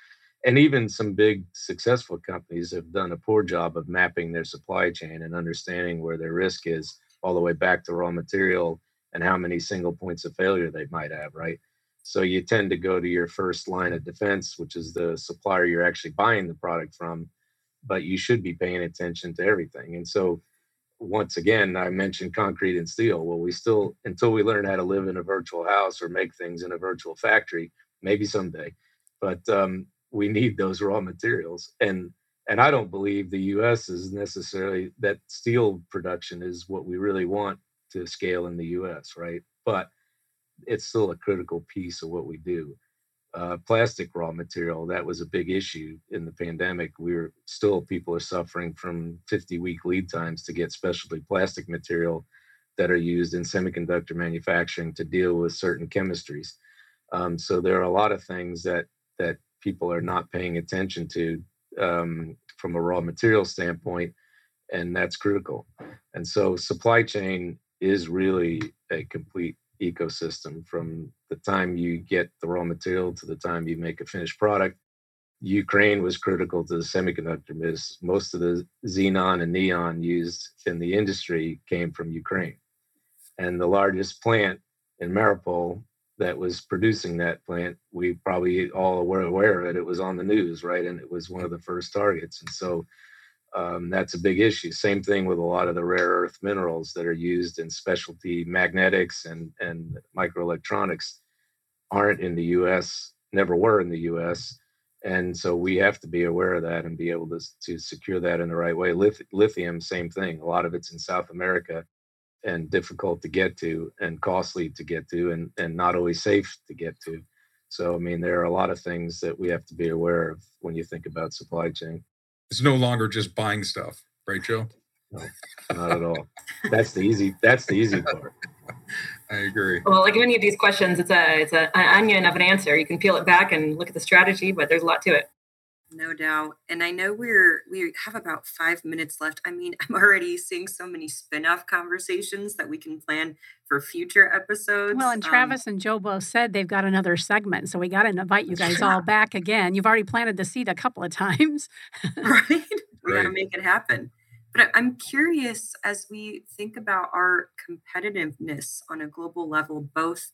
and even some big successful companies have done a poor job of mapping their supply chain and understanding where their risk is all the way back to raw material and how many single points of failure they might have, right? So you tend to go to your first line of defense, which is the supplier you're actually buying the product from, but you should be paying attention to everything. And so once again, I mentioned concrete and steel. Well, we still, until we learn how to live in a virtual house or make things in a virtual factory, maybe someday, but um, we need those raw materials. And and I don't believe the U.S. is necessarily that steel production is what we really want to scale in the U.S. Right, but it's still a critical piece of what we do uh, plastic raw material. That was a big issue in the pandemic. We are still people are suffering from 50 week lead times to get specialty plastic material that are used in semiconductor manufacturing to deal with certain chemistries. Um, so there are a lot of things that that people are not paying attention to um, from a raw material standpoint, and that's critical. And so supply chain is really a complete ecosystem from the time you get the raw material to the time you make a finished product. Ukraine was critical to the semiconductor business. Most of the xenon and neon used in the industry came from Ukraine. And the largest plant in Mariupol that was producing that plant, we probably all were aware of it. It was on the news, right? And it was one of the first targets. And so um, that's a big issue. Same thing with a lot of the rare earth minerals that are used in specialty magnetics and, and microelectronics aren't in the US, never were in the US. And so we have to be aware of that and be able to, to secure that in the right way. Lith- lithium, same thing. A lot of it's in South America and difficult to get to and costly to get to and, and not always safe to get to. So, I mean, there are a lot of things that we have to be aware of when you think about supply chain. It's no longer just buying stuff, right, Joe? No, not at all. That's the easy. That's the easy part. I agree. Well, like any of these questions, it's a it's a, an onion of an answer. You can peel it back and look at the strategy, but there's a lot to it. No doubt. And I know we're we have about five minutes left. I mean, I'm already seeing so many spin-off conversations that we can plan for future episodes. Well, and Um, Travis and Joe both said they've got another segment, so we got to invite you guys all back again. You've already planted the seed a couple of times. right? We got to make it happen. But I'm curious as we think about our competitiveness on a global level, both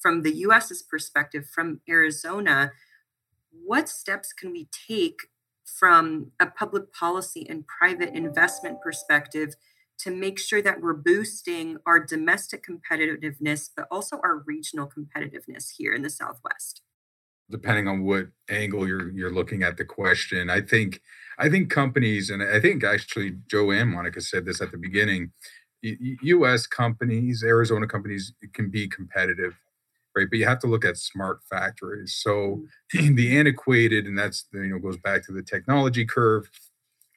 from the US's perspective, from Arizona, what steps can we take from a public policy and private investment perspective to make sure that we're boosting our domestic competitiveness, but also our regional competitiveness here in the Southwest? depending on what angle you're you're looking at the question. I think I think companies, and I think actually Joe and Monica said this at the beginning. U.S. companies, Arizona companies can be competitive, right? But you have to look at smart factories. So mm. the antiquated, and that's you know goes back to the technology curve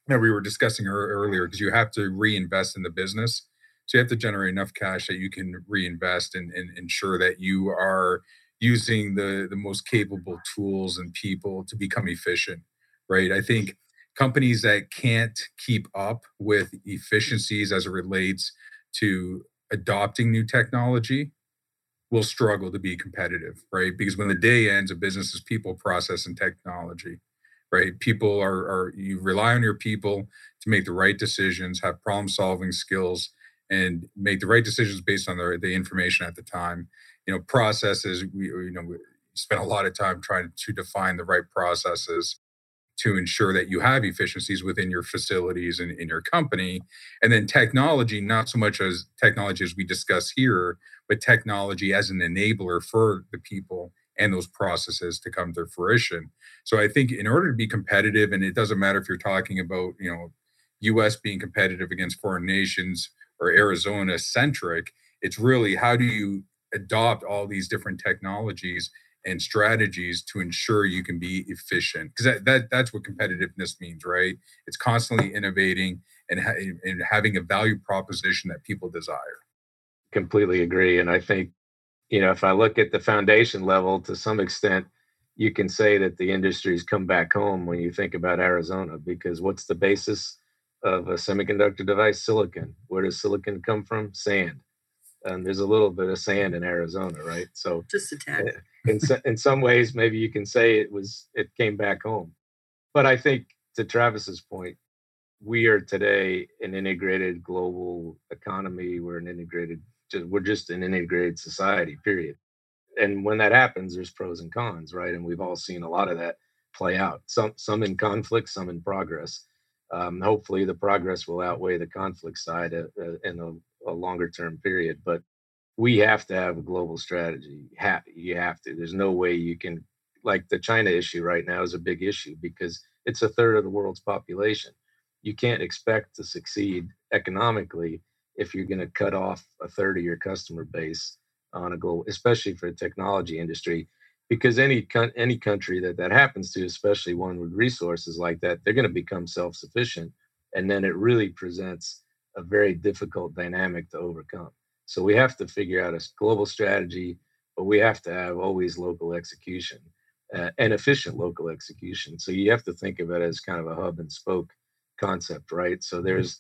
that we were discussing earlier, because you have to reinvest in the business. So you have to generate enough cash that you can reinvest and, and ensure that you are using the the most capable tools and people to become efficient right i think companies that can't keep up with efficiencies as it relates to adopting new technology will struggle to be competitive right? Because when the day ends a business is people process and technology right? People are, are you rely on your people to make the right decisions have problem solving skills and make the right decisions based on the, the information at the time. You know processes we you know we spend a lot of time trying to define the right processes to ensure that you have efficiencies within your facilities and in your company. And then technology not so much as technology as we discuss here but technology as an enabler for the people and those processes to come to fruition. So i think in order to be competitive and it doesn't matter if you're talking about you know us being competitive against foreign nations or arizona centric it's really how do you adopt all these different technologies and strategies to ensure you can be efficient because that, that that's what competitiveness means right it's constantly innovating and, ha- and having a value proposition that people desire completely agree. And I think, you know, if I look at the foundation level to some extent, you can say that the industry's come back home when you think about Arizona, because what's the basis of a semiconductor device? Silicon. Where does silicon come from? Sand. And there's a little bit of sand in Arizona, right? So Just a tad. in in some ways, maybe you can say it was it came back home. But I think to Travis's point, we are today an integrated global economy. We're an integrated, just, we're just an integrated society. Period. And when that happens, there's pros and cons, right? And we've all seen a lot of that play out. Some some in conflict, some in progress. Um, hopefully, the progress will outweigh the conflict side uh, uh, in a, a longer term period. But we have to have a global strategy. You have to. There's no way you can, like the China issue right now is a big issue because it's a third of the world's population. You can't expect to succeed economically if you're going to cut off a third of your customer base on a global, especially for the technology industry, because any any country that that happens to, especially one with resources like that, they're going to become self-sufficient, and then it really presents a very difficult dynamic to overcome. So we have to figure out a global strategy, but we have to have always local execution uh, and efficient local execution. So you have to think of it as kind of a hub and spoke concept, right? So there's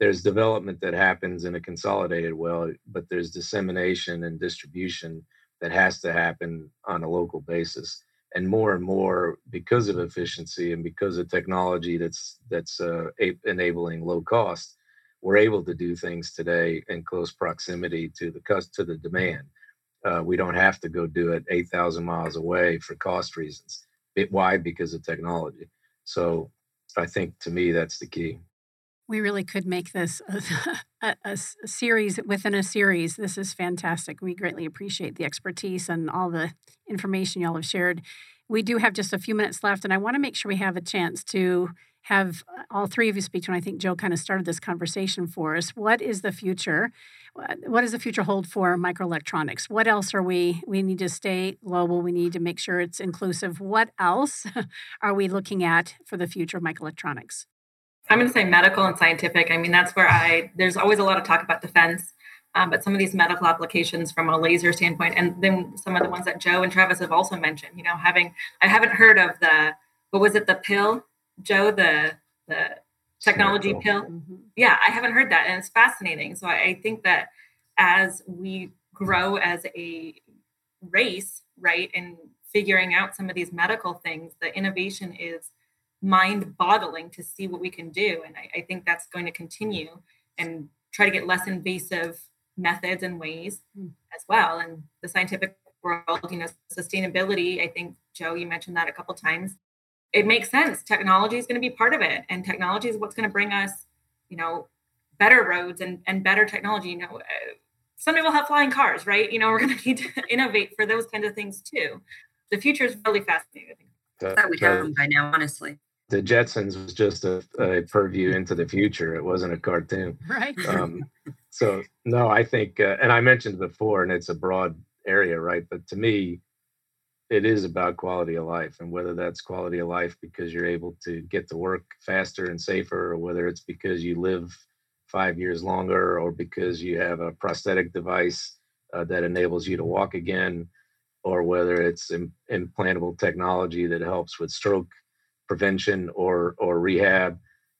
there's development that happens in a consolidated well, but there's dissemination and distribution that has to happen on a local basis. and more and more because of efficiency and because of technology that's that's uh, enabling low cost we're able to do things today in close proximity to the to the demand uh, we don't have to go do it 8000 miles away for cost reasons it, why because of technology so i think to me that's the key we really could make this a, a, a, series within a series. This is fantastic. We greatly appreciate the expertise and all the information y'all have shared. We do have just a few minutes left, and I want to make sure we have a chance to have uh, all three of you speak to. And I think Joe kind of started this conversation for us. What is the future? What does the future hold for microelectronics? What else are we? We need to stay global. We need to make sure it's inclusive. What else are we looking at for the future of microelectronics? I'm going to say medical and scientific. I mean, that's where I, there's always a lot of talk about defense, um, but some of these medical applications from a laser standpoint, and then some of the ones that Joe and Travis have also mentioned, you know, having, I haven't heard of the, what was it, the pill, Joe, the, the technology pill? Mm-hmm. Yeah, I haven't heard that. And it's fascinating. So I, I think that as we grow as a race, right, and figuring out some of these medical things, the innovation is mind boggling to see what we can do. And I, I, think that's going to continue and try to get less invasive methods and ways mm. as well. And the scientific world, you know, sustainability, I think, Joe, you mentioned that a couple times. It makes sense. Technology is going to be part of it. And technology is what's going to bring us, you know, better roads and, and better technology. You know, uh, someday we'll have flying cars, right? You know, we're going to need to innovate for those kinds of things too. The future is really fascinating. I think. we'd have them by now, honestly the Jetsons was just a, a, purview into the future. It wasn't a cartoon. Right. Um, so no, I think, uh, and I mentioned before, and it's a broad area, right? But to me, it is about quality of life, and whether that's quality of life because you're able to get to work faster and safer, or whether it's because you live five years longer, or because you have a prosthetic device uh, that enables you to walk again, or whether it's Im- implantable technology that helps with stroke prevention or or rehab.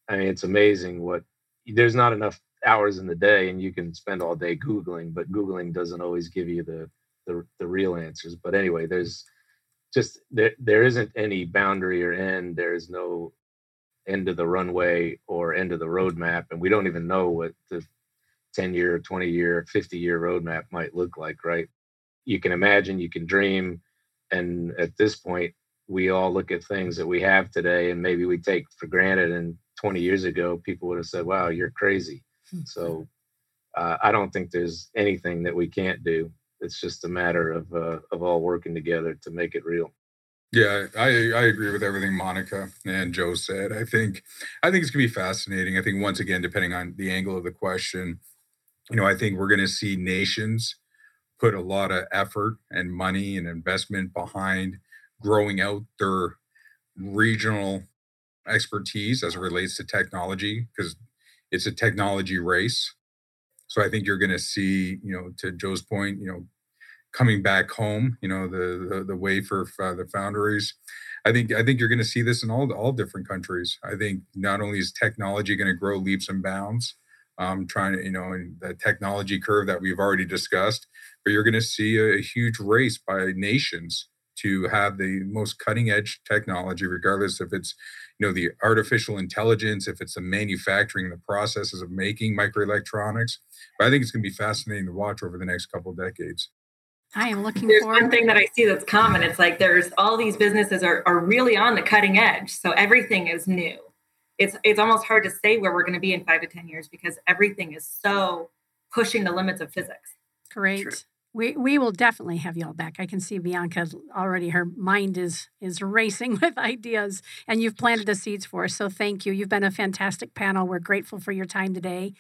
I mean, it's amazing what there's not enough hours in the day, and you can spend all day googling, but googling doesn't always give you the the, the real answers. But anyway, there's just there there isn't any boundary or end. There's no end of the runway or end of the roadmap, and we don't even know what the 10 year, 20 year, 50 year roadmap might look like, right? You can imagine, you can dream, and at this point, we all look at things that we have today and maybe we take for granted and 20 years ago people would have said wow you're crazy hmm. so uh, i don't think there's anything that we can't do it's just a matter of uh, of all working together to make it real. Yeah i i agree with everything monica and joe said. I think i think it's to be fascinating. I think once again depending on the angle of the question you know i think we're to see nations put a lot of effort and money and investment behind growing out their regional expertise as it relates to technology because it's a technology race. So I think you're going to see, you know, to Joe's point, you know, coming back home, you know, the the, the way for uh, the foundries. I think I think you're going to see this in all all different countries. I think not only is technology going to grow leaps and bounds, um, trying to you know in the technology curve that we've already discussed, but you're going to see a, a huge race by nations to have the most cutting edge technology, regardless if it's you know the artificial intelligence, if it's the manufacturing, the processes of making microelectronics. But I think it's going to be fascinating to watch over the next couple of decades. I am looking there's forward. one thing that I see that's common. It's like there's all these businesses are, are really on the cutting edge. So everything is new. It's it's almost hard to say where we're going to be in five to ten years because everything is so pushing the limits of physics. Great. We we will definitely have y'all back. I can see Bianca already. Her mind is is racing with ideas, and you've planted the seeds for us. So thank you. You've been a fantastic panel. We're grateful for your time today,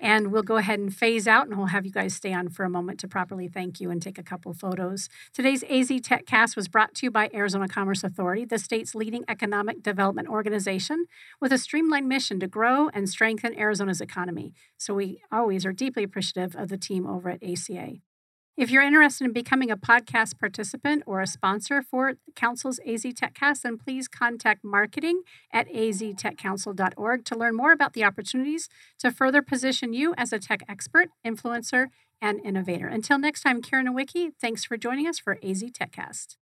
and we'll go ahead and phase out, and we'll have you guys stay on for a moment to properly thank you and take a couple photos. Today's AZ TechCast was brought to you by Arizona Commerce Authority, the state's leading economic development organization, with a streamlined mission to grow and strengthen Arizona's economy. So we always are deeply appreciative of the team over at ACA. If you're interested in becoming a podcast participant or a sponsor for Council's AZ TechCast, then please contact marketing at aztechcouncil.org to learn more about the opportunities to further position you as a tech expert, influencer, and innovator. Until next time, Karen Nowicki, thanks for joining us for AZ TechCast.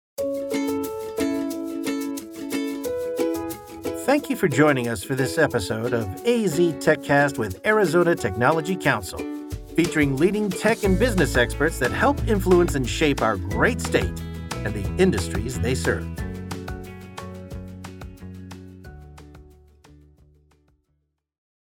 Thank you for joining us for this episode of AZ TechCast with Arizona Technology Council, featuring leading tech and business experts that help influence and shape our great state and the industries they serve.